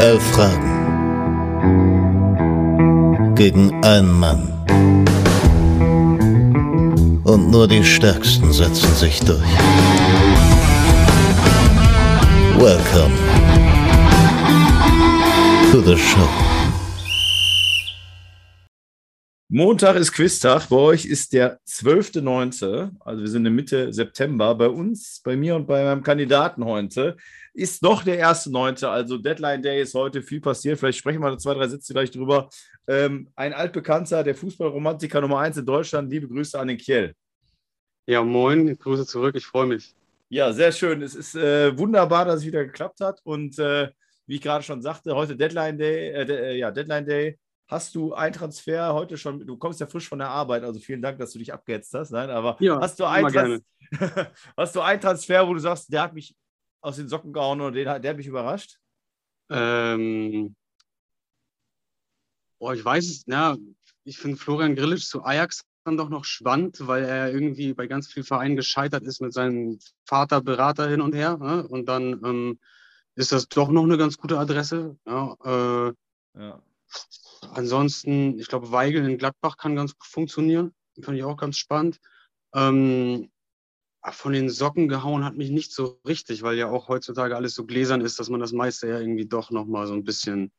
Elf Fragen gegen einen Mann. Und nur die Stärksten setzen sich durch. Welcome to the show. Montag ist Quiztag. Bei euch ist der 12.9. Also wir sind in Mitte September. Bei uns, bei mir und bei meinem Kandidaten heute ist noch der 1.9. Also Deadline Day ist heute viel passiert. Vielleicht sprechen wir zwei, drei Sätze gleich drüber. Ähm, ein altbekannter, der Fußballromantiker Nummer 1 in Deutschland. Liebe Grüße an den Kiel. Ja, moin, Grüße zurück. Ich freue mich. Ja, sehr schön. Es ist äh, wunderbar, dass es wieder geklappt hat. Und äh, wie ich gerade schon sagte, heute Deadline Day, äh, äh, ja, Deadline Day Hast du ein Transfer heute schon? Du kommst ja frisch von der Arbeit, also vielen Dank, dass du dich abgehetzt hast. Nein, aber ja, hast, du ein Trans hast du einen Transfer, wo du sagst, der hat mich aus den Socken gehauen oder den, der hat mich überrascht? Ähm, oh, ich weiß es, ja, ich finde Florian Grillisch zu Ajax dann doch noch spannend, weil er irgendwie bei ganz vielen Vereinen gescheitert ist mit seinem Vater, Berater hin und her. Ne? Und dann ähm, ist das doch noch eine ganz gute Adresse. Ja, äh, ja. Ansonsten, ich glaube, Weigel in Gladbach kann ganz gut funktionieren. Fand ich auch ganz spannend. Ähm, von den Socken gehauen hat mich nicht so richtig, weil ja auch heutzutage alles so gläsern ist, dass man das meiste ja irgendwie doch nochmal so ein bisschen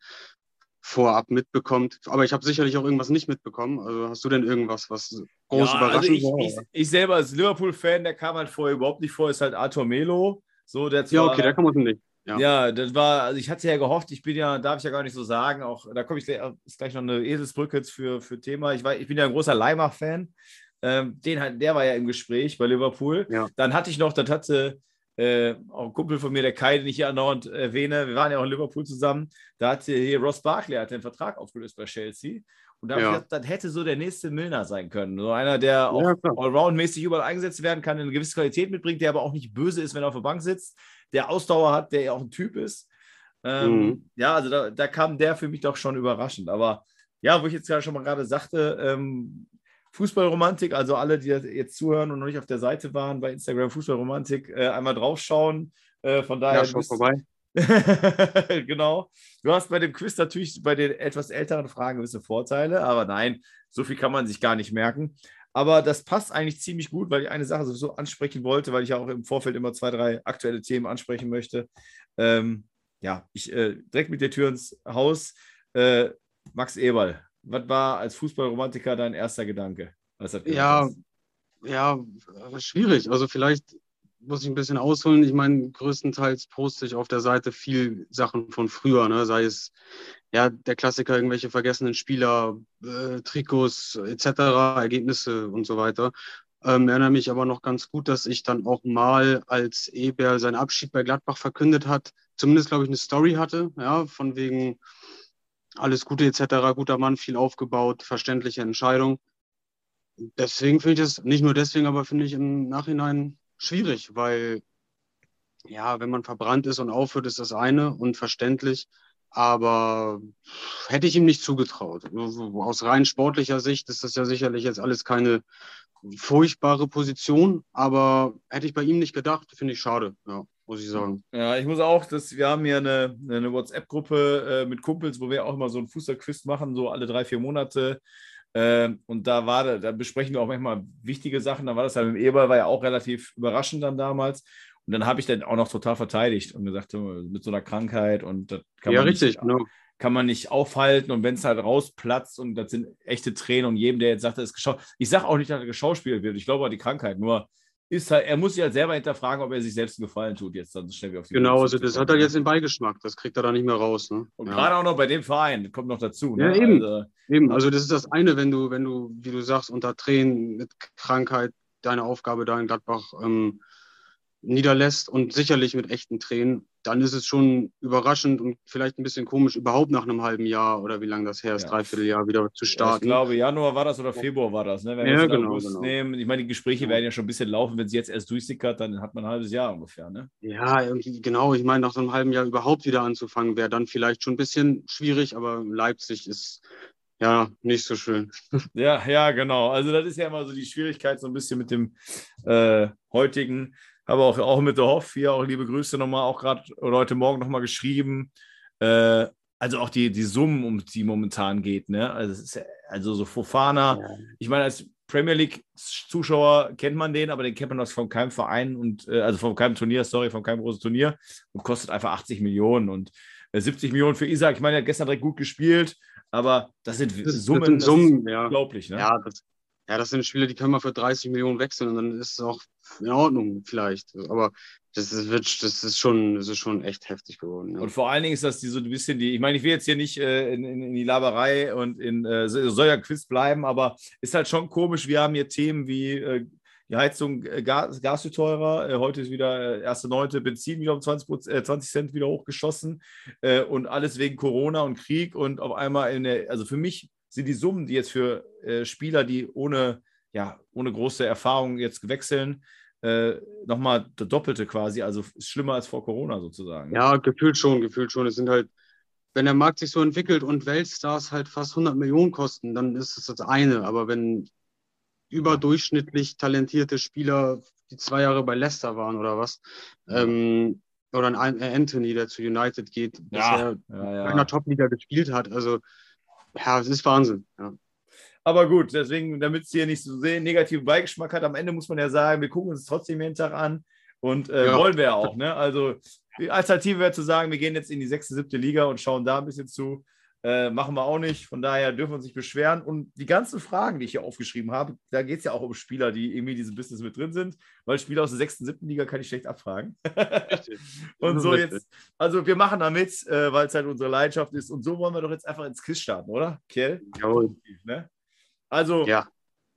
vorab mitbekommt. Aber ich habe sicherlich auch irgendwas nicht mitbekommen. Also hast du denn irgendwas, was groß ja, überraschend also ich, war? Ich, ich, selber als Liverpool-Fan, der kam halt vorher überhaupt nicht vor, ist halt Arthur Melo. So, der zwar, ja, okay, der kann man nicht. Ja. ja. das war, also ich hatte ja gehofft, ich bin ja, darf ich ja gar nicht so sagen, auch da komme ich ist gleich noch eine Eselsbrücke jetzt für, für Thema. Ich, war, ich bin ja ein großer Leimach-Fan. Ähm, den, der war ja im Gespräch bei Liverpool. Ja. Dann hatte ich noch, das hatte äh, auch ein Kumpel von mir, der Kai, den ich hier andauernd erwähne, wir waren ja auch in Liverpool zusammen, da hat hier Ross Barkley hat den Vertrag aufgelöst bei Chelsea. Und da ja. gedacht, das hätte so der nächste Milner sein können. So einer, der auch ja, allround-mäßig überall eingesetzt werden kann, eine gewisse Qualität mitbringt, der aber auch nicht böse ist, wenn er auf der Bank sitzt der Ausdauer hat, der ja auch ein Typ ist. Ähm, mhm. Ja, also da, da, kam der für mich doch schon überraschend. Aber ja, wo ich jetzt ja schon mal gerade sagte, ähm, Fußballromantik, also alle, die jetzt zuhören und noch nicht auf der Seite waren bei Instagram Fußballromantik, äh, einmal draufschauen. Äh, von daher. Ja, schon vorbei. genau. Du hast bei dem Quiz natürlich bei den etwas älteren Fragen gewisse Vorteile, aber nein, so viel kann man sich gar nicht merken. Aber das passt eigentlich ziemlich gut, weil ich eine Sache sowieso ansprechen wollte, weil ich ja auch im Vorfeld immer zwei, drei aktuelle Themen ansprechen möchte. Ähm, ja, ich äh, direkt mit der Tür ins Haus. Äh, Max Eberl, was war als Fußballromantiker dein erster Gedanke? ja, ja, schwierig. Also vielleicht muss ich ein bisschen ausholen. Ich meine, größtenteils poste ich auf der Seite viel Sachen von früher, ne? sei es ja der Klassiker, irgendwelche vergessenen Spieler, äh, Trikots etc., Ergebnisse und so weiter. Ähm, erinnere mich aber noch ganz gut, dass ich dann auch mal, als Eberl seinen Abschied bei Gladbach verkündet hat, zumindest glaube ich eine Story hatte, ja, von wegen alles Gute etc., guter Mann, viel aufgebaut, verständliche Entscheidung. Deswegen finde ich das, nicht nur deswegen, aber finde ich im Nachhinein schwierig, weil ja, wenn man verbrannt ist und aufhört, ist das eine und verständlich. Aber hätte ich ihm nicht zugetraut. Aus rein sportlicher Sicht ist das ja sicherlich jetzt alles keine furchtbare Position, aber hätte ich bei ihm nicht gedacht, finde ich schade, ja, muss ich sagen. Ja, ich muss auch, dass wir haben hier eine, eine WhatsApp-Gruppe äh, mit Kumpels, wo wir auch immer so ein Fußballquiz machen, so alle drei, vier Monate. Ähm, und da war, da besprechen wir auch manchmal wichtige Sachen. Da war das ja mit dem Eber, war ja auch relativ überraschend dann damals. Und dann habe ich dann auch noch total verteidigt und gesagt, mit so einer Krankheit und das kann, ja, man, richtig, nicht, genau. kann man nicht aufhalten. Und wenn es halt rausplatzt und das sind echte Tränen und jedem, der jetzt sagt, er ist geschaut. Ich sage auch nicht, dass er geschauspielt wird. Ich glaube an die Krankheit. Nur ist halt, er muss sich halt selber hinterfragen, ob er sich selbst einen Gefallen tut, jetzt dann so schnell wie auf die Genau, also das hat er jetzt den Beigeschmack, das kriegt er da nicht mehr raus. Ne? Und ja. gerade auch noch bei dem Verein, kommt noch dazu. Ne? Ja, eben. Also, eben. Also das ist das eine, wenn du, wenn du, wie du sagst, unter Tränen mit Krankheit deine Aufgabe da in Gladbach ähm, niederlässt und sicherlich mit echten Tränen, dann ist es schon überraschend und vielleicht ein bisschen komisch, überhaupt nach einem halben Jahr oder wie lange das her ist, ja. dreiviertel Jahr wieder zu starten. ich glaube, Januar war das oder Februar war das, ne? Wenn wir ja, genau, genau. nehmen, ich meine, die Gespräche ja. werden ja schon ein bisschen laufen, wenn sie jetzt erst durchsickert, dann hat man ein halbes Jahr ungefähr, ne? Ja, genau, ich meine, nach so einem halben Jahr überhaupt wieder anzufangen, wäre dann vielleicht schon ein bisschen schwierig, aber Leipzig ist ja, nicht so schön. Ja, ja, genau. Also das ist ja immer so die Schwierigkeit so ein bisschen mit dem äh, heutigen habe auch, auch mit der Hoff hier auch liebe Grüße nochmal, auch gerade heute Morgen nochmal geschrieben. Äh, also auch die, die Summen, um die momentan geht, ne? Also, ist, also so Fofana, ja. ich meine, als Premier League-Zuschauer kennt man den, aber den kennt man aus von keinem Verein und äh, also von keinem Turnier, sorry, von keinem großen Turnier und kostet einfach 80 Millionen und äh, 70 Millionen für Isaac. Ich meine, er hat gestern direkt gut gespielt, aber das sind das, Summen, das sind Summen, ja. unglaublich. Ne? Ja, das, ja, das sind Spiele, die können wir für 30 Millionen wechseln und dann ist es auch in Ordnung vielleicht. Aber das ist, das ist, schon, das ist schon echt heftig geworden. Ja. Und vor allen Dingen ist das die, so ein bisschen die, ich meine, ich will jetzt hier nicht äh, in, in, die Laberei und in äh, soll ja Quiz bleiben, aber ist halt schon komisch. Wir haben hier Themen wie äh, die Heizung, äh, Gas, Gas wird teurer. Äh, heute ist wieder äh, erste Neunte Benzin wieder um 20, äh, 20 Cent wieder hochgeschossen äh, und alles wegen Corona und Krieg und auf einmal in der, also für mich sind die Summen, die jetzt für äh, Spieler, die ohne, ja, ohne große Erfahrung jetzt wechseln, äh, nochmal das Doppelte quasi, also ist schlimmer als vor Corona sozusagen. Ja, gefühlt schon, gefühlt schon. Es sind halt, wenn der Markt sich so entwickelt und Weltstars halt fast 100 Millionen kosten, dann ist es das eine. Aber wenn überdurchschnittlich talentierte Spieler, die zwei Jahre bei Leicester waren oder was, ähm, oder ein Anthony, der zu United geht, ja, bisher ja, ja. in einer Top-Liga gespielt hat. Also, ja, es ist Wahnsinn. Ja. Aber gut, deswegen, damit es hier nicht so sehr negativen Beigeschmack hat, am Ende muss man ja sagen, wir gucken uns trotzdem jeden Tag an und äh, ja. wollen wir ja auch. Ne? Also die Alternative wäre zu sagen, wir gehen jetzt in die sechste, siebte Liga und schauen da ein bisschen zu. Äh, machen wir auch nicht. Von daher dürfen wir uns nicht beschweren. Und die ganzen Fragen, die ich hier aufgeschrieben habe, da geht es ja auch um Spieler, die irgendwie in diesem Business mit drin sind, weil Spieler aus der sechsten, siebten Liga kann ich schlecht abfragen. und so jetzt, also wir machen damit, äh, weil es halt unsere Leidenschaft ist. Und so wollen wir doch jetzt einfach ins Quiz starten, oder? Kiel? Jawohl. Ne? Also ja.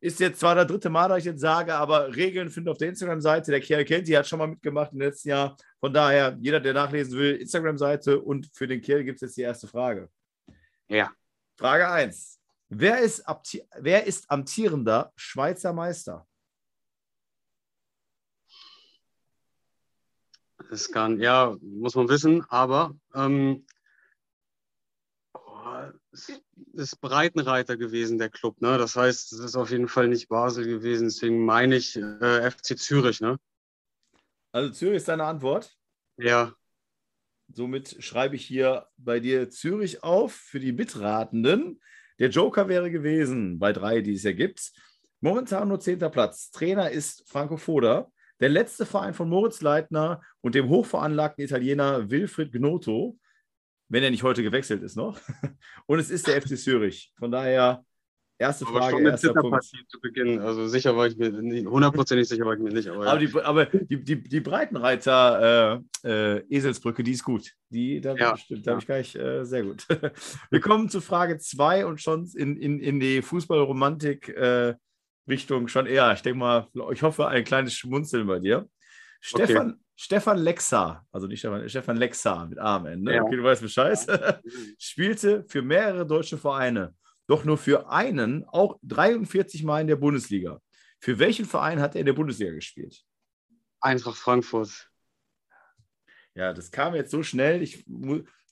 ist jetzt zwar der dritte Mal, dass ich jetzt sage, aber Regeln finden auf der Instagram-Seite. Der Kerl kennt sie, hat schon mal mitgemacht im letzten Jahr. Von daher, jeder, der nachlesen will, Instagram-Seite. Und für den Kerl gibt es jetzt die erste Frage. Ja. Frage 1. Wer ist, wer ist amtierender Schweizer Meister? Das kann, ja, muss man wissen, aber ähm, ist Breitenreiter gewesen, der Club. Ne? Das heißt, es ist auf jeden Fall nicht Basel gewesen. Deswegen meine ich äh, FC Zürich. Ne? Also Zürich ist deine Antwort? Ja. Somit schreibe ich hier bei dir Zürich auf für die Mitratenden. Der Joker wäre gewesen bei drei, die es ja gibt. Momentan nur zehnter Platz. Trainer ist Franco Foda. Der letzte Verein von Moritz Leitner und dem hochveranlagten Italiener Wilfried Gnotto wenn er nicht heute gewechselt ist noch. Und es ist der FC Zürich. Von daher, erste aber Frage, erster Punkt. zu Beginn. Also sicher war ich mir, hundertprozentig sicher war ich mir nicht. Aber, aber, die, aber die, die, die Breitenreiter äh, äh, Eselsbrücke, die ist gut. Die, da, ja. da habe ich gleich äh, sehr gut. Wir kommen zu Frage 2 und schon in, in, in die Fußballromantik äh, Richtung schon eher. Ich denke mal, ich hoffe, ein kleines Schmunzeln bei dir. Stefan, okay. Stefan Lexa, also nicht Stefan, Stefan Lexa mit A am Ende, ja. okay, du weißt Bescheid, spielte für mehrere deutsche Vereine, doch nur für einen auch 43 Mal in der Bundesliga. Für welchen Verein hat er in der Bundesliga gespielt? Eintracht Frankfurt. Ja, das kam jetzt so schnell. Ich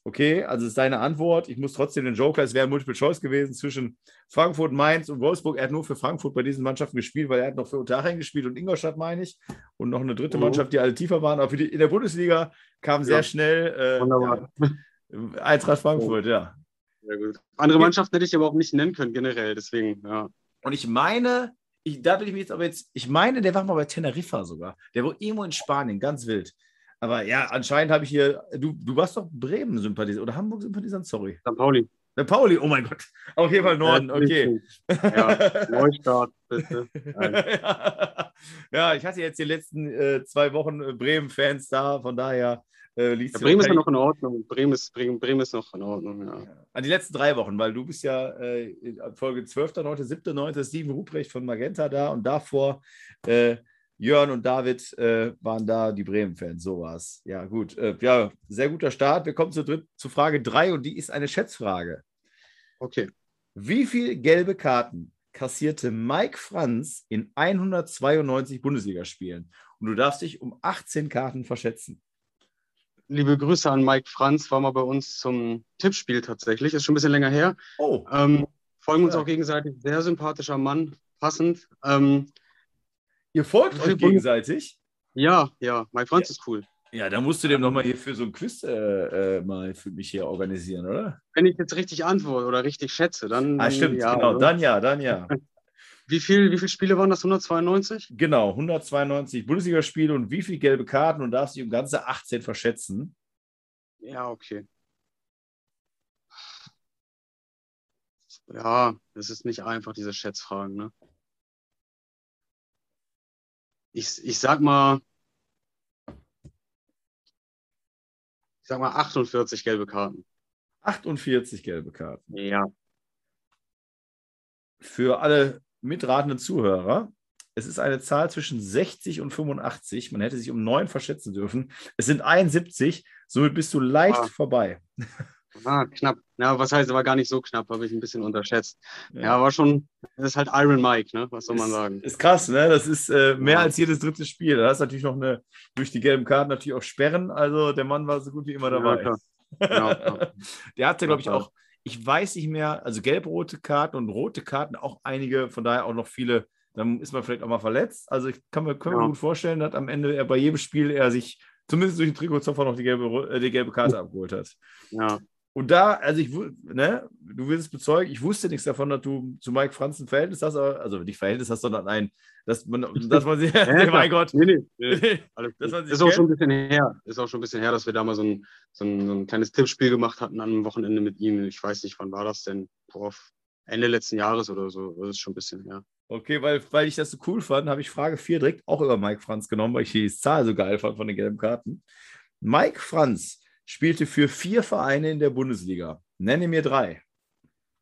okay, also ist deine Antwort. Ich muss trotzdem den Joker, es wäre Multiple Choice gewesen zwischen Frankfurt, Mainz und Wolfsburg. Er hat nur für Frankfurt bei diesen Mannschaften gespielt, weil er hat noch für Unterhaching gespielt und Ingolstadt, meine ich. Und noch eine dritte mhm. Mannschaft, die alle tiefer waren. Aber die, in der Bundesliga kam sehr ja. schnell äh, Wunderbar. Ja, Eintracht Frankfurt, oh. ja. Sehr gut. Andere Mannschaften hätte ich aber auch nicht nennen können, generell. Deswegen, ja. Und ich meine, ich, da will ich mich jetzt aber jetzt, ich meine, der war mal bei Teneriffa sogar. Der war irgendwo in Spanien, ganz wild. Aber ja, anscheinend habe ich hier, du, du warst doch Bremen-Sympathisant oder Hamburg-Sympathisant, sorry. St. Pauli. St. Pauli, oh mein Gott. Auf jeden Fall Norden, okay. Ja, Neustart, bitte. ja, ich hatte jetzt die letzten äh, zwei Wochen äh, Bremen-Fans da, von daher äh, ja, Bremen ist ja noch in Ordnung. Bremen ist, Bremen, Bremen ist noch in Ordnung, ja. ja. An die letzten drei Wochen, weil du bist ja äh, Folge 12.9., 7.9. Steven Ruprecht von Magenta da und davor äh, Jörn und David äh, waren da die Bremen-Fans, so war es. Ja, gut. Äh, ja, sehr guter Start. Wir kommen zu, dritt, zu Frage 3 und die ist eine Schätzfrage. Okay. Wie viele gelbe Karten kassierte Mike Franz in 192 Bundesligaspielen? Und du darfst dich um 18 Karten verschätzen. Liebe Grüße an Mike Franz, war mal bei uns zum Tippspiel tatsächlich, ist schon ein bisschen länger her. Oh. Ähm, folgen uns ja. auch gegenseitig, sehr sympathischer Mann, passend. Ähm, Ihr folgt euch gegenseitig? Ja, ja, Mike Franz ist cool. Ja, da musst du dem nochmal hier für so ein Quiz äh, äh, mal für mich hier organisieren, oder? Wenn ich jetzt richtig antworte oder richtig schätze, dann. Ah, stimmt, ja, genau. oder? Dann ja, dann ja. Wie, viel, wie viele Spiele waren das? 192? Genau, 192 Bundesligaspiele und wie viele gelbe Karten und darfst dich um ganze 18 verschätzen. Ja, okay. Ja, das ist nicht einfach, diese Schätzfragen, ne? Ich, ich sag mal, ich sag mal 48 gelbe Karten. 48 gelbe Karten. Ja. Für alle mitratenden Zuhörer, es ist eine Zahl zwischen 60 und 85. Man hätte sich um 9 verschätzen dürfen. Es sind 71, somit bist du leicht Ah. vorbei. Ah, knapp. Ja, was heißt aber gar nicht so knapp, habe ich ein bisschen unterschätzt. Ja, war schon, das ist halt Iron Mike, ne? Was soll man Ist- sagen? Ist krass, ne? Das ist äh, mehr Ja. als jedes dritte Spiel. Da hast du natürlich noch eine, durch die gelben Karten natürlich auch Sperren. Also der Mann war so gut wie immer Ja, dabei. klar. Ja, ja. Der hatte, glaube ich, Ja, klar. auch, ich weiß nicht mehr, also gelb-rote Karten und rote Karten auch einige, von daher auch noch viele. Dann ist man vielleicht auch mal verletzt. Also ich kann mir, kann mir Ja. gut vorstellen, dass am Ende er bei jedem Spiel er sich zumindest durch den Trikotzopfer noch die gelbe, äh, die gelbe Karte abgeholt hat. ja. Und da, also ich, ne, du wirst es bezeugen, ich wusste nichts davon, dass du zu Mike Franz ein Verhältnis hast, aber- also nicht Verhältnis hast, sondern ein, dass man, dass man sich, Ja, mein Gott, Nee, nee. nee. Ist auch kennt. schon ein bisschen her. Ist auch schon ein bisschen her, dass wir da mal so ein, so ein, so ein kleines Tippspiel gemacht hatten an einem Wochenende mit ihm. Ich weiß nicht, wann war das denn? Worauf? Ende letzten Jahres oder so. Das ist schon ein bisschen her. Okay, weil, weil ich das so cool fand, habe ich Frage 4 direkt auch über Mike Franz genommen, weil ich die Zahl so geil fand von den gelben Karten. Mike Franz spielte für vier Vereine in der Bundesliga. Nenne mir drei.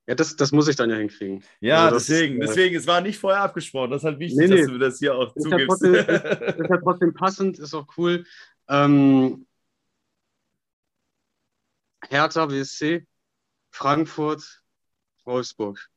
Ja, das, das muss ich dann ja hinkriegen. Ja, Also das, deswegen, äh, deswegen, es war nicht vorher abgesprochen. Das ist halt wichtig, Nee, nee. dass du das hier auch Ist ja zugibst. trotzdem- Ist ja trotzdem passend, ist auch cool. Ähm, Hertha BSC, Frankfurt, Wolfsburg.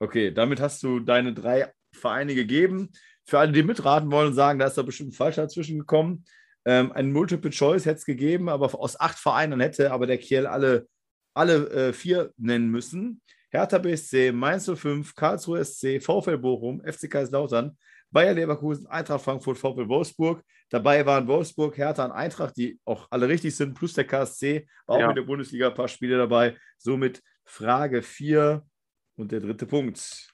Okay, damit hast du deine drei Vereine gegeben. Für alle, die mitraten wollen und sagen, da ist da bestimmt ein Falscher dazwischen gekommen. Ähm, ein Multiple Choice hätte es gegeben, aber aus acht Vereinen hätte aber der Kiel alle, alle äh, vier nennen müssen. Hertha BSC, Mainz 05, Karlsruhe SC, VfL Bochum, FC Kaiserslautern, Bayer Leverkusen, Eintracht Frankfurt, VfL Wolfsburg. Dabei waren Wolfsburg, Hertha und Eintracht, die auch alle richtig sind, plus der KSC, war auch Ja. in der Bundesliga ein paar Spiele dabei. Somit Frage 4 und der dritte Punkt.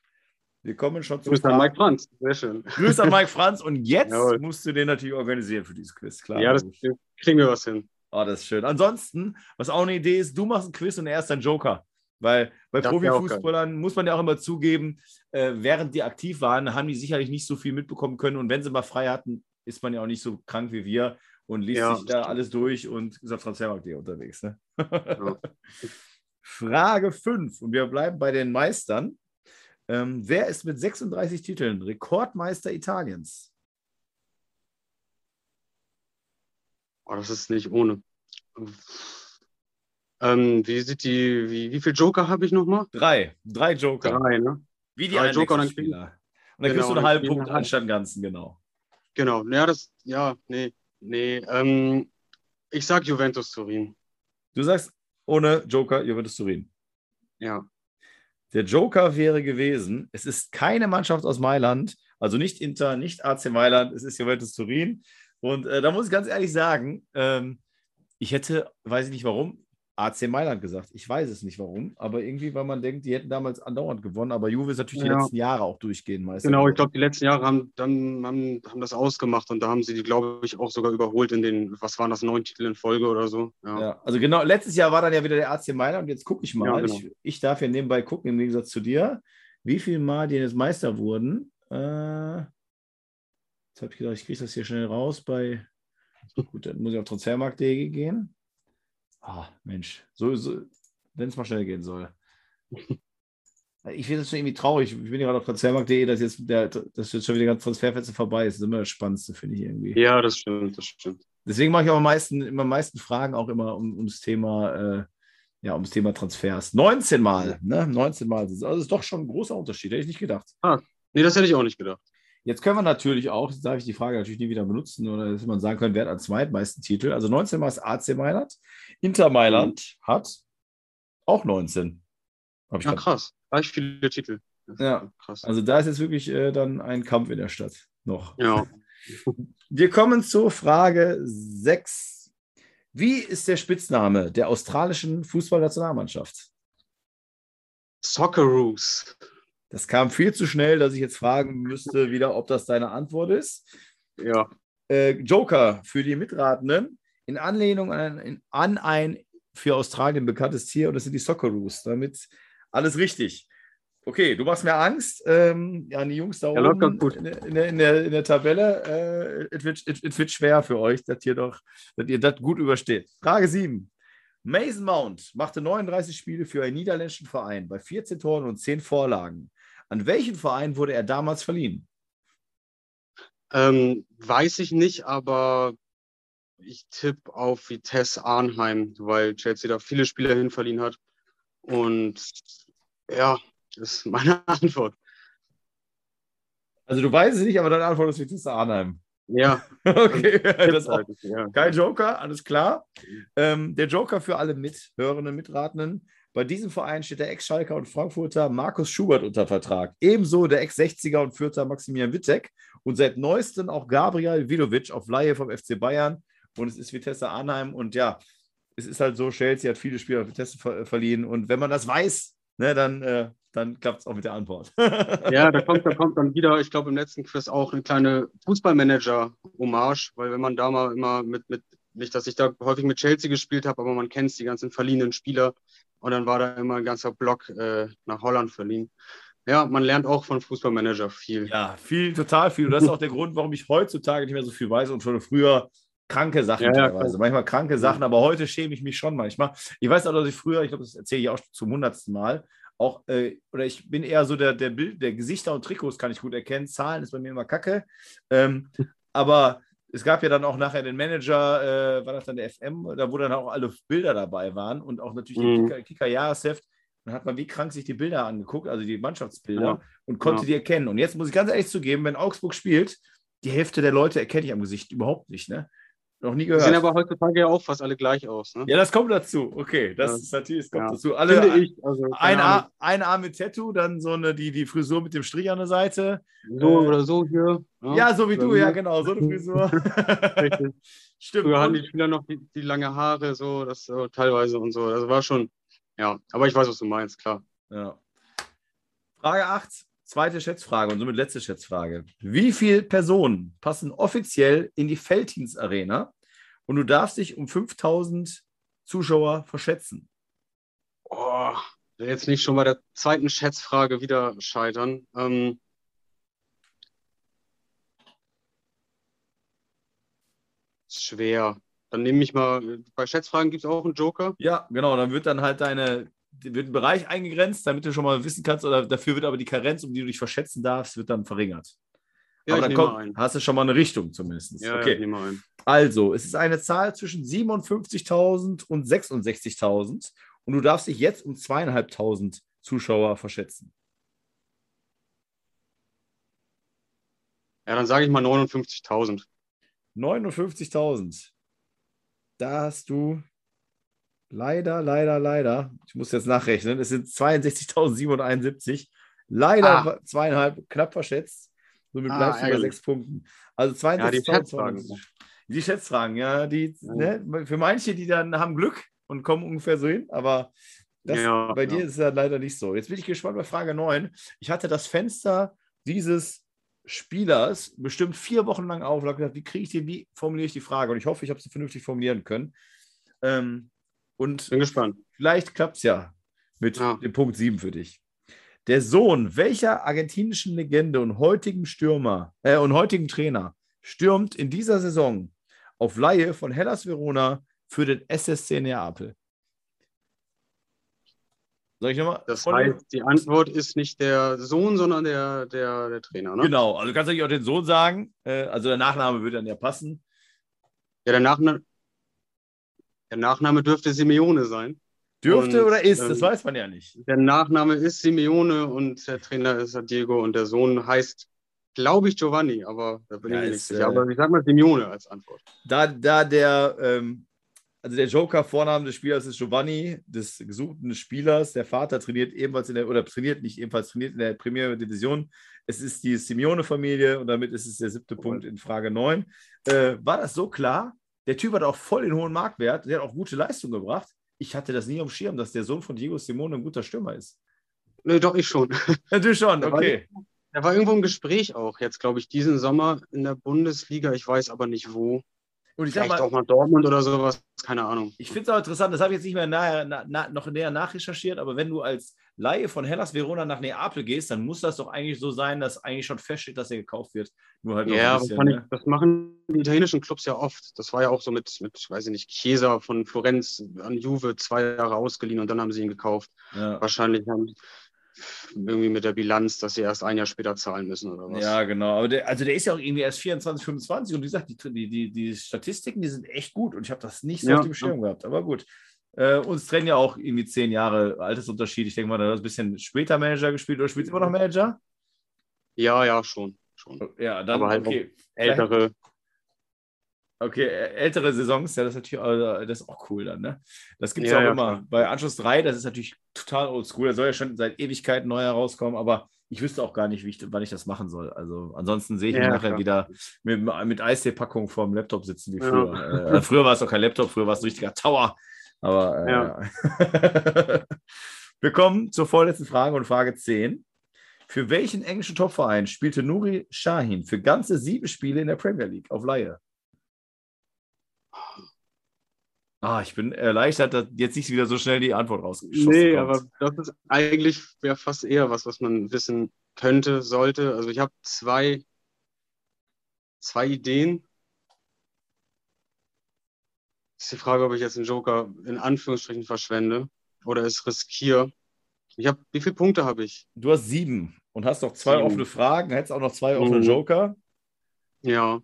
Wir kommen schon zum bist dann Mike Franz. Sehr schön. Grüß an Mike Franz und jetzt Jawohl. musst du den natürlich organisieren für dieses Quiz. Klar. ja, das kriegen wir was hin. Oh, das ist schön. Ansonsten, was auch eine Idee ist, du machst ein Quiz und er ist dein Joker. Weil bei Das Profifußballern muss man ja auch immer zugeben, äh, während die aktiv waren, haben die sicherlich nicht so viel mitbekommen können. Und wenn sie mal frei hatten, ist man ja auch nicht so krank wie wir und liest Ja, sich da stimmt. alles durch und ist auf Transfermarkt.de unterwegs. Ne? Ja. Frage 5. Und wir bleiben bei den Meistern. Ähm, wer ist mit 36 Titeln Rekordmeister Italiens? Oh, das ist nicht ohne. Ähm, wie sieht die, wie, wie viel Joker habe ich nochmal? Drei. Drei Joker. Drei, ne? Wie die Drei Joker, dann Einwechselspieler. Und dann Genau, kriegst du einen halben Punkt anstatt einen ganzen, genau. Genau. Ja, das, ja, nee, nee. Ähm, ich sag Juventus Turin. Du sagst ohne Joker Juventus Turin. Ja. Der Joker wäre gewesen, es ist keine Mannschaft aus Mailand, also nicht Inter, nicht AC Mailand, es ist Juventus Turin. Und äh, da muss ich ganz ehrlich sagen, ähm, ich hätte, weiß ich nicht warum, AC Mailand gesagt. Ich weiß es nicht warum, aber irgendwie, weil man denkt, die hätten damals andauernd gewonnen. Aber Juve ist natürlich die Ja. letzten Jahre auch durchgehend Meister. Genau, ich glaube, die letzten Jahre haben, dann, haben, haben das ausgemacht und da haben sie die, glaube ich, auch sogar überholt in den, was waren das, neun Titel in Folge oder so. Ja. Ja, also genau, letztes Jahr war dann ja wieder der AC Mailand und jetzt gucke ich mal. Ja, genau. ich, ich darf ja nebenbei gucken, im Gegensatz zu dir, wie viel Mal die jetzt Meister wurden. Äh, jetzt habe ich gedacht, ich kriege das hier schnell raus bei. Gut, dann muss ich auf Transfermarkt.de gehen. Ah, Mensch, so, so wenn es mal schnell gehen soll. Ich finde es schon irgendwie traurig. Ich bin ja gerade auf Transfermarkt.de, dass jetzt, der, dass jetzt schon wieder ganz Transferfenster vorbei ist. Das ist immer das Spannendste, finde ich irgendwie. ja, das stimmt, das stimmt. Deswegen mache ich auch am meisten, immer am meisten Fragen auch immer um, ums Thema, äh, ja, ums Thema Transfers. 19 Mal, ne? 19 Mal. Also das ist doch schon ein großer Unterschied, hätte ich nicht gedacht. Nee, das hätte ich auch nicht gedacht. Jetzt können wir natürlich auch, jetzt darf ich die Frage natürlich nie wieder benutzen, oder dass man sagen können, wer hat am zweitmeisten Titel? Also 19 Mal ist AC Mailand. Inter Mailand hat auch 19. Hab ich Ja, krass. Gleich viele Titel. Ja. Krass. also da ist jetzt wirklich äh, dann ein Kampf in der Stadt noch. Ja. Wir kommen zur Frage 6. Wie ist der Spitzname der australischen Fußballnationalmannschaft? Socceroos. Das kam viel zu schnell, dass ich jetzt fragen müsste, wieder, ob das deine Antwort ist. Ja. Äh, Joker für die Mitratenden in Anlehnung an ein, an ein für Australien bekanntes Tier und das sind die Socceroos. Damit alles richtig. Okay, du machst mir Angst. Ähm, ja, die Jungs da Ja, oben in, der- in, in, der, in der Tabelle. Äh, es wird, es- es wird schwer für euch, dass ihr, doch, dass ihr das gut übersteht. Frage 7. Mason Mount machte 39 Spiele für einen niederländischen Verein bei 14 Toren und 10 Vorlagen. An welchen Verein wurde er damals verliehen? Ähm, weiß ich nicht, aber ich tippe auf Vitesse Arnheim, weil Chelsea da viele Spieler hin verliehen hat. Und ja, das ist meine Antwort. Also du weißt es nicht, aber deine Antwort ist Vitesse Arnheim. Ja, Okay, das auch. halt. Kein Joker, alles klar. Ähm, der Joker für alle Mithörenden, Mitratenden. Bei diesem Verein steht der Ex-Schalker und Frankfurter Markus Schubert unter Vertrag. Ebenso der Ex-60er und Fürther Maximilian Wittek und seit neuestem auch Gabriel Vidovic auf Laie vom FC Bayern. Und es ist Vitesse Arnheim. Und ja, es ist halt so, Chelsea hat viele Spieler Vitesse ver verliehen. Und wenn man das weiß, ne, dann, äh, dann klappt es auch mit der Antwort. Ja, da kommt, da kommt dann wieder, ich glaube, im letzten Quiz auch eine kleine Fußballmanager-Hommage, weil wenn man da mal immer mit, mit, nicht, dass ich da häufig mit Chelsea gespielt habe, aber man kennt die ganzen verliehenen Spieler und dann war da immer ein ganzer Block äh, nach Holland verliehen. Ja, man lernt auch von Fußballmanager viel. Ja, viel, total viel. Und das ist auch der Grund, warum ich heutzutage nicht mehr so viel weiß und schon früher kranke Sachen Ja, ja, teilweise. klar. Manchmal kranke Sachen, aber heute schäme ich mich schon manchmal. Ich weiß auch, dass ich früher, ich glaube, das erzähle ich auch zum hundertsten Mal, auch, äh, oder ich bin eher so der, der Bild, der Gesichter und Trikots kann ich gut erkennen. Zahlen ist bei mir immer kacke. Ähm, aber es gab ja dann auch nachher den Manager, äh, war das dann der FM, da wo dann auch alle Bilder dabei waren und auch natürlich Mhm. die Kicker-Jahresheft. Dann hat man wie krank sich die Bilder angeguckt, also die Mannschaftsbilder, Ja. und konnte Ja. die erkennen. Und jetzt muss ich ganz ehrlich zugeben, wenn Augsburg spielt, die Hälfte der Leute erkenne ich am Gesicht überhaupt nicht, ne? Noch nie Die gehört. sehen aber heutzutage ja auch fast alle gleich aus. Ne? ja, das kommt dazu. Okay, das Ja. ist natürlich, das kommt Ja. dazu. Alle, Finde ich. Also, ein, Ar ein Arm mit Tattoo, dann so eine, die, die Frisur mit dem Strich an der Seite. so äh, oder so hier. Ja, so wie Oder du, ja, mir. genau, so eine Frisur. Stimmt. Früher hatten die Spieler noch die, die lange Haare, so, das so teilweise und so. Das war schon, ja, aber ich weiß, was du meinst, klar. Ja. Frage 8, zweite Schätzfrage und somit letzte Schätzfrage. Wie viele Personen passen offiziell in die Felddienst Arena und du darfst dich um 5000 Zuschauer verschätzen? Oh, will jetzt nicht schon bei der zweiten Schätzfrage wieder scheitern. Ähm, ist schwer. Dann nehme ich mal, bei Schätzfragen gibt es auch einen Joker. Ja, genau, dann wird dann halt deine, wird ein Bereich eingegrenzt, damit du schon mal wissen kannst, oder dafür wird aber die Karenz, um die du dich verschätzen darfst, wird dann verringert. Ja, aber dann kommt, hast du schon mal eine Richtung zumindest. Ja, ja, okay. einen. Also, es ist eine Zahl zwischen 57.000 und 66.000 und du darfst dich jetzt um zweieinhalbtausend Zuschauer verschätzen. Ja, dann sage ich mal 59.000. 59.000. Da hast du leider, leider, leider, ich muss jetzt nachrechnen, es sind 62.771. Leider Ah. zweieinhalb, knapp verschätzt. Somit Ah, bleibst du bei sechs Punkten. Also Ja, die 62.000. Schätzfragen. Die Schätzfragen, ja, die, Ja. ne, für manche, die dann haben Glück und kommen ungefähr so hin, aber das, Ja, bei ja. dir ist es ja leider nicht so. Jetzt bin ich gespannt bei Frage 9. Ich hatte das Fenster dieses Spielers bestimmt vier Wochen lang auf und habe gedacht, wie kriege ich den, wie formuliere ich die Frage? Und ich hoffe, ich habe sie vernünftig formulieren können. Ähm, und Bin gespannt. vielleicht klappt es ja mit Ja. dem Punkt 7 für dich. Der Sohn welcher argentinischen Legende und heutigen Stürmer äh, und heutigen Trainer stürmt in dieser Saison auf Laie von Hellas Verona für den SSC Neapel? Soll ich nochmal? Das heißt, die Antwort ist nicht der Sohn, sondern der, der, der Trainer, ne? Genau, also du kannst natürlich auch den Sohn sagen. Äh, also der Nachname würde dann ja passen. Ja, der Nachname, der Nachname dürfte Simeone sein. Dürfte Und, oder ist, das ähm, weiß man ja nicht. Der Nachname ist Simeone und der Trainer ist Diego und der Sohn heißt, glaube ich, Giovanni, aber da bin Ja, ich mir nicht sicher. äh, Aber ich sag mal Simeone als Antwort. Da, da der ähm, also der Joker-Vorname des Spielers ist Giovanni, des gesuchten Spielers. Der Vater trainiert ebenfalls in der, oder trainiert nicht ebenfalls, trainiert in der Premier Division. Es ist die Simeone-Familie und damit ist es der siebte Punkt in Frage 9. Äh, war das so klar? Der Typ hat auch voll den hohen Marktwert, der hat auch gute Leistung gebracht. Ich hatte das nie am Schirm, dass der Sohn von Diego Simone ein guter Stürmer ist. Nee, doch, ich schon. Du schon, okay. Er war irgendwo im Gespräch auch, jetzt glaube ich, diesen Sommer in der Bundesliga. Ich weiß aber nicht wo. Und ich sag Vielleicht mal, auch mal Dortmund oder sowas, keine Ahnung. Ich finde es auch interessant, das habe ich jetzt nicht mehr nahe, na, na, noch näher nachrecherchiert, aber wenn du als Laie von Hellas Verona nach Neapel gehst, dann muss das doch eigentlich so sein, dass eigentlich schon feststeht, dass er gekauft wird. Nur halt Ja, bisschen, ich, ne? das machen die italienischen Clubs ja oft. Das war ja auch so mit, mit weiß ich nicht, Chiesa von Florenz an Juve zwei Jahre ausgeliehen und dann haben sie ihn gekauft. ja. Wahrscheinlich haben irgendwie mit der Bilanz, dass sie erst ein Jahr später zahlen müssen oder was. ja, genau. Aber der, also der ist ja auch irgendwie erst 24, 25 und wie gesagt, die, die, die, die Statistiken, die sind echt gut und ich habe das nicht so Ja, auf dem Schirm gehabt. Aber gut. Äh, uns trennen ja auch irgendwie zehn Jahre Altersunterschied. Ich denke mal, da hat ein bisschen später Manager gespielt oder spielt immer noch Manager? ja, ja, schon. schon. Ja, dann Aber halt okay. Ältere, Okay, ältere Saisons, ja, das ist natürlich äh, das ist auch cool dann, ne? Das gibt es Ja, auch ja, immer. klar. Bei Anschluss 3, das ist natürlich total oldschool. Da soll ja schon seit Ewigkeiten neu herauskommen, aber ich wüsste auch gar nicht, wie ich, wann ich das machen soll. Also ansonsten sehe ich Ja, nachher klar. wieder mit, mit Eistee-Packung vorm Laptop sitzen wie früher. Äh, früher war es doch kein Laptop, früher war es ein richtiger Tower. Aber äh. Wir kommen zur vorletzten Frage und Frage 10. Für welchen englischen Topverein spielte Nuri Shahin für ganze sieben Spiele in der Premier League auf Laie? Ah, ich bin erleichtert, dass jetzt nicht wieder so schnell die Antwort rausgeschossen Nee, kommt. aber das ist eigentlich wäre fast eher was, was man wissen könnte, sollte. Also ich habe zwei, zwei Ideen. Ist die Frage, ob ich jetzt einen Joker in Anführungsstrichen verschwende oder es riskiere. Ich habe, wie viele Punkte habe ich? Du hast sieben und hast noch zwei Sieben. offene Fragen, hättest auch noch zwei offene Mhm. Joker. Ja.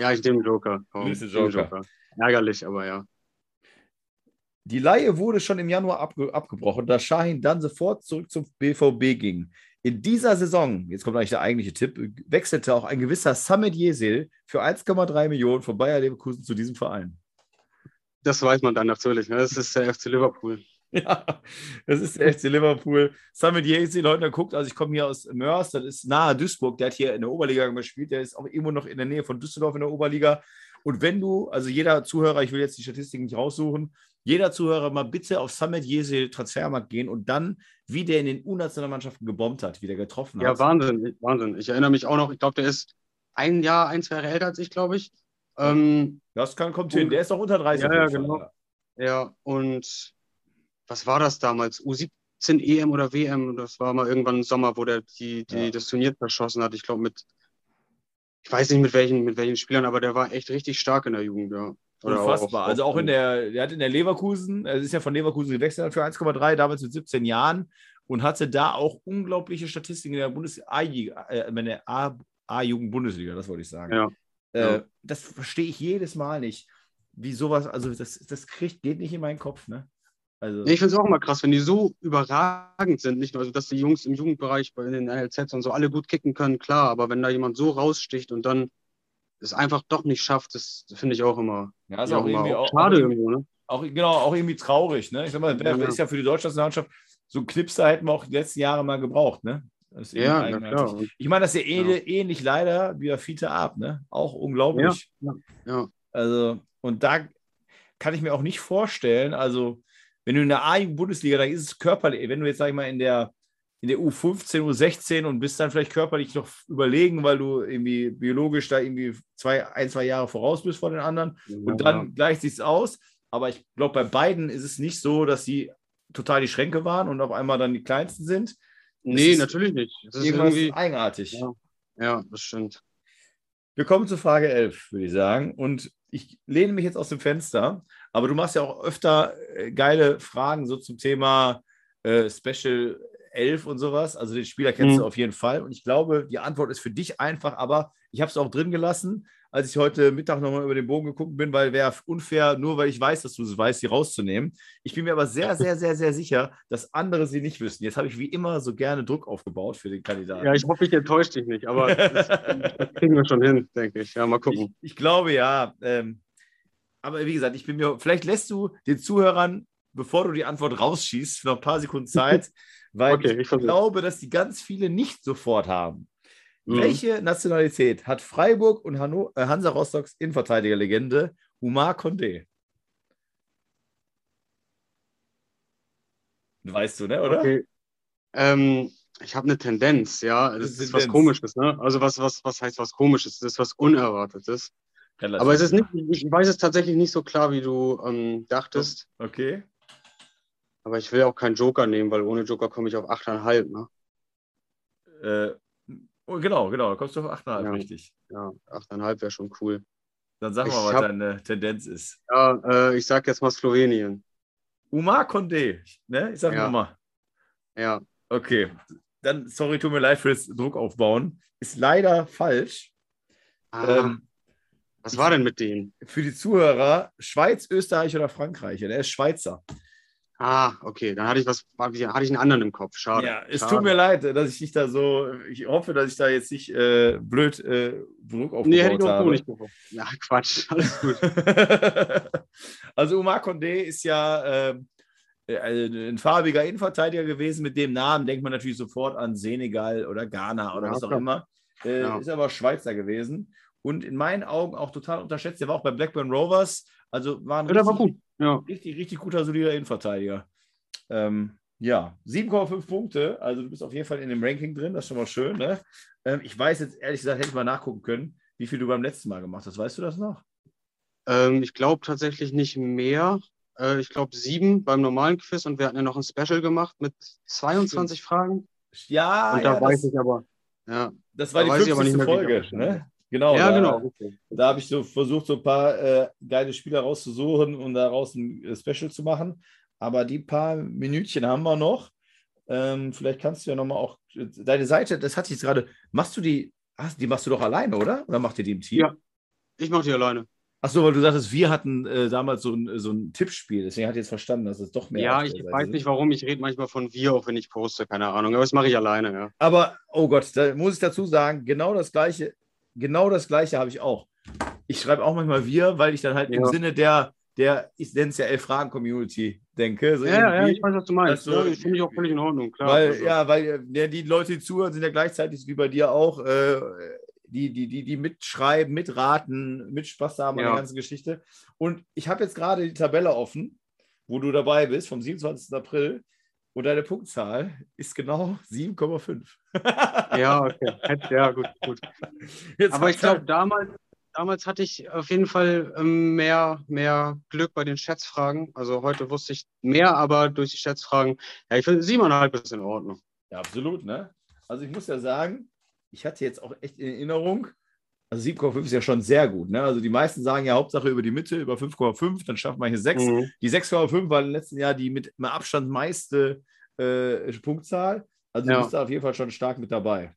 Ja, ich nehme Joker. Komm, ich nehme Joker. Ärgerlich, aber ja. Die Leihe wurde schon im Januar abge abgebrochen, da Shahin dann sofort zurück zum BVB ging. In dieser Saison, jetzt kommt eigentlich der eigentliche Tipp, wechselte auch ein gewisser Samet Yesil für 1,3 Millionen von Bayer Leverkusen zu diesem Verein. Das weiß man dann natürlich. Ne? Das ist der FC Liverpool. Ja, das ist der FC Liverpool. Samet Yesil, Leute, guckt, also ich komme hier aus Mörs, das ist nahe Duisburg, der hat hier in der Oberliga gespielt, der ist auch irgendwo noch in der Nähe von Düsseldorf in der Oberliga. Und wenn du, also jeder Zuhörer, ich will jetzt die Statistiken nicht raussuchen, jeder Zuhörer mal bitte auf Samet Yesil Transfermarkt gehen und dann, wie der in den U-Nationalmannschaften gebombt hat, wie der getroffen Ja, hat. Wahnsinn, Wahnsinn. Ich erinnere mich auch noch, ich glaube, der ist ein Jahr, ein, zwei Jahre älter als ich, glaube ich. Ähm, Das kann, kommt hin, der ist doch unter 30. Ja, ja, genau. ja, und was war das damals? U17 EM oder WM? Das war mal irgendwann im Sommer, wo der die, die, Ja. das Turnier verschossen hat. Ich glaube, mit, ich weiß nicht mit welchen, mit welchen Spielern, aber der war echt richtig stark in der Jugend, ja. Oder Unfassbar. also auch in der, der hat in der Leverkusen, er ist ja von Leverkusen gewechselt für 1,3, damals mit 17 Jahren und hatte da auch unglaubliche Statistiken in der Bundes A- äh, in der A- A-Jugend-Bundesliga, das wollte ich sagen. Ja. Äh, Ja. Das verstehe ich jedes Mal nicht. Wie sowas, also das, das kriegt, geht nicht in meinen Kopf, ne? Also, Ja, ich finde es auch immer krass, wenn die so überragend sind. Nicht nur, also dass die Jungs im Jugendbereich bei den NLZs und so alle gut kicken können, klar, aber wenn da jemand so raussticht und dann es einfach doch nicht schafft, das finde ich auch immer, ja, ist ja, auch irgendwie auch, schade auch, irgendwo, ne? auch, genau, auch irgendwie traurig, ne? Ich sag mal, wer, Ja, ja. ist ja für die Deutschlandsmannschaft, so einen Knipser hätten wir auch die letzten Jahre mal gebraucht, ne? Das ist irgendwie Ja, na eigenartig. klar. Ich meine, das ist ja ähnlich, ähnlich leider wie bei Fiete Ab, ne? Auch unglaublich. ja. Also, und da kann ich mir auch nicht vorstellen, also, wenn du in der A-Bundesliga, da ist es körperlich, wenn du jetzt, sag ich mal, in der, in der U15, U16 und bist dann vielleicht körperlich noch überlegen, weil du irgendwie biologisch da irgendwie zwei, ein, zwei Jahre voraus bist vor den anderen und dann ja. gleicht sich's aus. Aber ich glaube, bei beiden ist es nicht so, dass sie total die Schränke waren und auf einmal dann die kleinsten sind. Nee, natürlich nicht. Das ist irgendwie, eigenartig. Ja. ja, das stimmt. Wir kommen zu Frage 11, würde ich sagen. Und ich lehne mich jetzt aus dem Fenster, aber du machst ja auch öfter äh, geile Fragen so zum Thema äh, Special 11 und sowas. Also den Spieler kennst Mhm. du auf jeden Fall. Und ich glaube, die Antwort ist für dich einfach, aber ich habe es auch drin gelassen. als ich heute Mittag nochmal über den Bogen geguckt bin, weil wäre unfair, nur weil ich weiß, dass du es weißt, die rauszunehmen. Ich bin mir aber sehr, sehr, sehr, sehr sicher, dass andere sie nicht wissen. Jetzt habe ich wie immer so gerne Druck aufgebaut für den Kandidaten. Ja, ich hoffe, ich enttäusche dich nicht, aber das, das kriegen wir schon hin, denke ich. Ja, mal gucken. Ich, ich glaube ja. Ähm, aber wie gesagt, ich bin mir, vielleicht lässt du den Zuhörern, bevor du die Antwort rausschießt, noch ein paar Sekunden Zeit, weil okay, ich, ich glaube, dass die ganz viele nicht sofort haben. Mhm. Welche Nationalität hat Freiburg und Hanno, äh, Hansa Rostocks Innenverteidigerlegende Umar Condé? Weißt du, ne, oder? Okay. Ähm, ich habe eine Tendenz, ja. Das, das ist was Komisches, ne? Also was, was, was heißt was Komisches? Das ist was Unerwartetes. Relativ. Aber es ist nicht, ich weiß es tatsächlich nicht so klar, wie du ähm, dachtest. Okay. Aber ich will auch keinen Joker nehmen, weil ohne Joker komme ich auf 8,5, ne? Äh, oh, genau, genau, da kommst du auf 8,5, ja, richtig. Ja, 8,5 wäre schon cool. Dann sag mal, was hab, deine Tendenz ist. Ja, äh, ich sag jetzt mal Slowenien. Umar Condé, ne? Ich sag ja. nochmal. Ja. Okay. Dann, sorry, tut mir leid für das Druck aufbauen. Ist leider falsch. Ah. Ähm, was war denn mit denen? Für die Zuhörer, Schweiz, Österreich oder Frankreich. Und er ist Schweizer. Ah, okay. Dann hatte ich was, hatte ich einen anderen im Kopf. Schade. Ja, es Schade. tut mir leid, dass ich nicht da so. Ich hoffe, dass ich da jetzt nicht äh, blöd äh, Druck aufgebaut nee, hätte ich habe. Nicht ja, Quatsch, alles gut. also Omar Condé ist ja äh, ein farbiger Innenverteidiger gewesen. Mit dem Namen denkt man natürlich sofort an Senegal oder Ghana oder ja, was auch klar. immer. Äh, ja. Ist aber Schweizer gewesen und in meinen Augen auch total unterschätzt. Der war auch bei Blackburn Rovers, also war ein ja, richtig, war gut. Ja. richtig, richtig guter, solider Innenverteidiger. Ähm, ja, 7,5 Punkte, also du bist auf jeden Fall in dem Ranking drin, das ist schon mal schön. Ne? Ähm, ich weiß jetzt, ehrlich gesagt, hätte ich mal nachgucken können, wie viel du beim letzten Mal gemacht hast. Weißt du das noch? Ähm, ich glaube tatsächlich nicht mehr. Äh, ich glaube sieben beim normalen Quiz und wir hatten ja noch ein Special gemacht mit 22 Stimmt. Fragen. Ja, und da ja, weiß das, ich aber. Ja, das war da die 50. Folge. Ne? Genau. Ja, da, genau. Okay. Da habe ich so versucht, so ein paar äh, geile Spieler rauszusuchen und daraus ein äh, Special zu machen. Aber die paar Minütchen haben wir noch. Ähm, vielleicht kannst du ja nochmal auch deine Seite, das hatte ich gerade. Machst du die, ach, die machst du doch alleine, oder? Oder macht ihr die im Team? Ja, ich mache die alleine. Achso, weil du sagtest, wir hatten äh, damals so ein, so ein Tippspiel. Deswegen hat jetzt verstanden, dass es doch mehr Ja, ich weiß nicht warum. Ich rede manchmal von wir, auch wenn ich poste. Keine Ahnung. Aber das mache ich alleine, ja. Aber, oh Gott, da muss ich dazu sagen, genau das Gleiche genau das Gleiche habe ich auch. Ich schreibe auch manchmal wir, weil ich dann halt ja. im Sinne der, der ich nenne es ja Elf-Fragen-Community denke. So ja, ja, ich weiß, was du meinst. So, ja, Finde ich auch völlig in Ordnung, klar. Weil, also. Ja, weil ja, die Leute, die zuhören, sind ja gleichzeitig wie bei dir auch, äh, die, die, die, die mitschreiben, mitraten, mit Spaß haben an der ganzen Geschichte. Und ich habe jetzt gerade die Tabelle offen, wo du dabei bist, vom 27. April. Und deine Punktzahl ist genau 7,5. ja, okay. Ja, gut, gut. Jetzt Aber ich glaube, damals, damals hatte ich auf jeden Fall ähm, mehr, mehr Glück bei den Schätzfragen. Also heute wusste ich mehr, aber durch die Schätzfragen, ja, ich finde 7,5 ist in Ordnung. Ja, absolut, ne? Also ich muss ja sagen, ich hatte jetzt auch echt in Erinnerung, also 7,5 ist ja schon sehr gut. Ne? Also die meisten sagen ja Hauptsache über die Mitte, über 5,5, dann schafft man hier 6. Mhm. Die 6,5 war im letzten Jahr die mit Abstand meiste äh, Punktzahl. Also ja. du bist da auf jeden Fall schon stark mit dabei.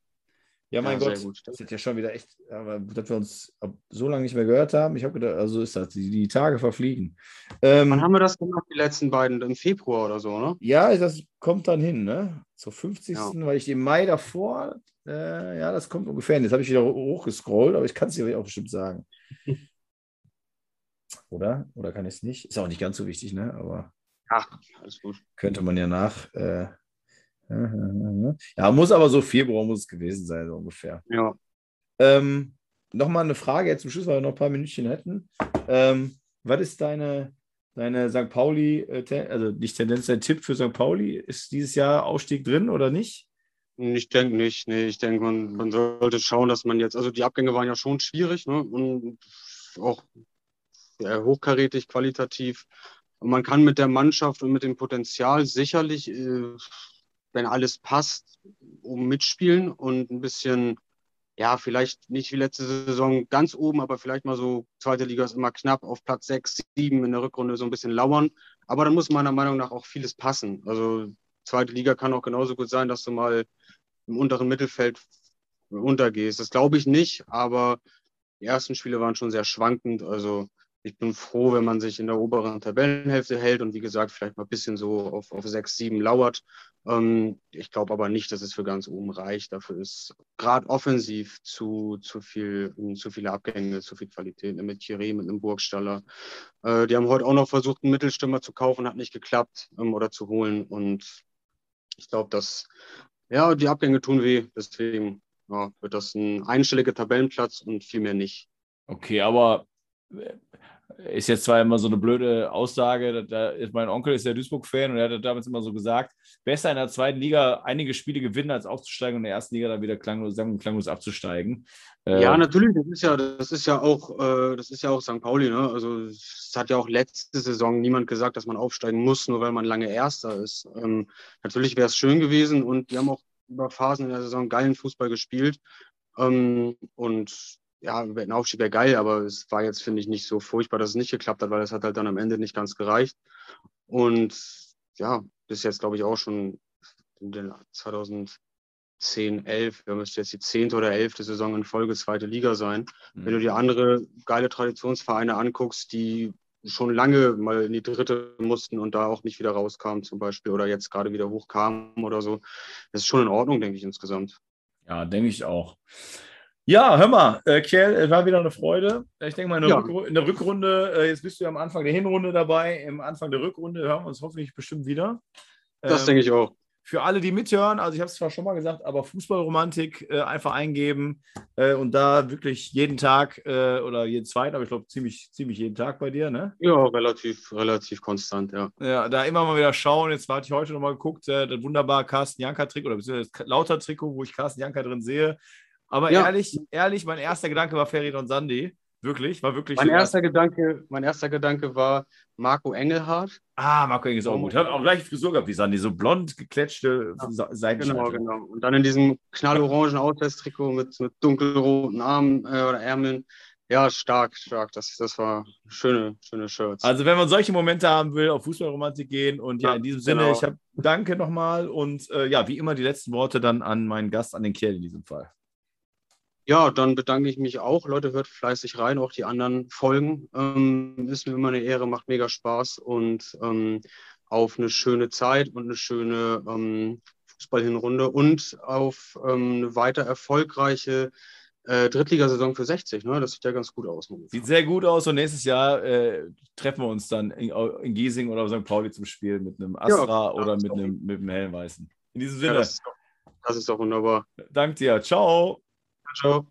Ja, mein ja, Gott, gut. das ist ja schon wieder echt, aber dass wir uns so lange nicht mehr gehört haben. Ich habe gedacht, also ist das, die, die Tage verfliegen. Ähm, Wann haben wir das gemacht, die letzten beiden? Im Februar oder so, ne? Ja, das kommt dann hin, ne? Zur 50. Ja. weil ich im Mai davor, äh, ja, das kommt ungefähr hin. Jetzt habe ich wieder hochgescrollt, aber ich kann es dir auch bestimmt sagen. Oder? Oder kann ich es nicht? Ist auch nicht ganz so wichtig, ne? Aber. Ach, alles gut. Könnte man ja nach. Äh, ja, muss aber so Februar muss es gewesen sein, so ungefähr. Ja. Ähm, Nochmal eine Frage jetzt zum Schluss, weil wir noch ein paar Minütchen hätten. Ähm, was ist deine, deine St. Pauli, äh, also nicht Tendenz, dein Tipp für St. Pauli? Ist dieses Jahr Ausstieg drin oder nicht? Ich denke nicht. Nee, ich denke, man, man, sollte schauen, dass man jetzt, also die Abgänge waren ja schon schwierig ne? und auch hochkarätig, qualitativ. Und man kann mit der Mannschaft und mit dem Potenzial sicherlich äh, wenn alles passt, um mitspielen und ein bisschen, ja, vielleicht nicht wie letzte Saison ganz oben, aber vielleicht mal so, zweite Liga ist immer knapp auf Platz 6, 7 in der Rückrunde so ein bisschen lauern. Aber da muss meiner Meinung nach auch vieles passen. Also zweite Liga kann auch genauso gut sein, dass du mal im unteren Mittelfeld untergehst. Das glaube ich nicht, aber die ersten Spiele waren schon sehr schwankend. Also ich bin froh, wenn man sich in der oberen Tabellenhälfte hält und wie gesagt, vielleicht mal ein bisschen so auf, auf 6, 7 lauert. Ähm, ich glaube aber nicht, dass es für ganz oben reicht. Dafür ist gerade offensiv zu, zu, viel, zu viele Abgänge, zu viel Qualität. Mit Thierry, mit einem Burgstaller. Äh, die haben heute auch noch versucht, einen Mittelstürmer zu kaufen, hat nicht geklappt ähm, oder zu holen. Und ich glaube, dass ja, die Abgänge tun weh. Deswegen ja, wird das ein einstelliger Tabellenplatz und viel mehr nicht. Okay, aber äh, ist jetzt zwar immer so eine blöde Aussage, da ist mein Onkel ist der Duisburg-Fan und er hat damals immer so gesagt, besser in der zweiten Liga einige Spiele gewinnen, als aufzusteigen und in der ersten Liga dann wieder klanglos, klanglos abzusteigen. Ja, äh, natürlich, das ist ja, das ist ja auch, äh, das ist ja auch St. Pauli, ne? Also es hat ja auch letzte Saison niemand gesagt, dass man aufsteigen muss, nur weil man lange Erster ist. Ähm, natürlich wäre es schön gewesen und wir haben auch über Phasen in der Saison geilen Fußball gespielt. Ähm, und ja, ein Aufstieg wäre geil, aber es war jetzt, finde ich, nicht so furchtbar, dass es nicht geklappt hat, weil es hat halt dann am Ende nicht ganz gereicht. Und ja, bis jetzt, glaube ich, auch schon in den 2010, 11, wir müsste jetzt die zehnte oder elfte Saison in Folge zweite Liga sein. Mhm. Wenn du dir andere geile Traditionsvereine anguckst, die schon lange mal in die dritte mussten und da auch nicht wieder rauskamen zum Beispiel oder jetzt gerade wieder hochkamen oder so, das ist schon in Ordnung, denke ich insgesamt. Ja, denke ich auch. Ja, hör mal, äh, Kerl, war wieder eine Freude. Ich denke mal, in der, ja. Rückrunde, in der Rückrunde äh, jetzt bist du ja am Anfang der Hinrunde dabei, im Anfang der Rückrunde hören wir uns hoffentlich bestimmt wieder. Das ähm, denke ich auch. Für alle, die mithören, also ich habe es zwar schon mal gesagt, aber Fußballromantik äh, einfach eingeben äh, und da wirklich jeden Tag äh, oder jeden zweiten, aber ich glaube ziemlich, ziemlich jeden Tag bei dir, ne? Ja, relativ, relativ konstant, ja. Ja, da immer mal wieder schauen. Jetzt hatte ich heute nochmal geguckt, äh, das wunderbare Carsten Janka-Trikot oder beziehungsweise das Lauter-Trikot, wo ich Carsten Janka drin sehe. Aber ja. ehrlich, ehrlich, mein erster Gedanke war Feridon Sandi. Wirklich, war wirklich. Mein erster, Gedanke, mein erster Gedanke war Marco Engelhardt. Ah, Marco Engelhardt ist auch gut. Hat auch gleich Frisur gehabt wie Sandi, so blond gekletschte ja. Genau, genau. Und dann in diesem knallorangen Auswärtstrikot mit, mit dunkelroten Armen äh, oder Ärmeln. Ja, stark, stark. Das, das war schöne, schöne Shirts. Also, wenn man solche Momente haben will, auf Fußballromantik gehen. Und ja, ja in diesem Sinne, genau. ich habe danke nochmal und äh, ja, wie immer die letzten Worte dann an meinen Gast, an den Kerl in diesem Fall. Ja, dann bedanke ich mich auch. Leute, hört fleißig rein, auch die anderen Folgen. Ähm, ist mir immer eine Ehre, macht mega Spaß und ähm, auf eine schöne Zeit und eine schöne ähm, Fußballhinrunde und auf ähm, eine weiter erfolgreiche äh, Drittligasaison für 60. Ne? Das sieht ja ganz gut aus. Sieht sehr gut aus und nächstes Jahr äh, treffen wir uns dann in, in, Giesing oder St. Pauli zum Spiel mit einem Astra ja, oder mit einem, mit einem hellen Weißen. In diesem Sinne. Ja, das, ist doch, das ist doch wunderbar. Danke dir. Ciao. Ciao.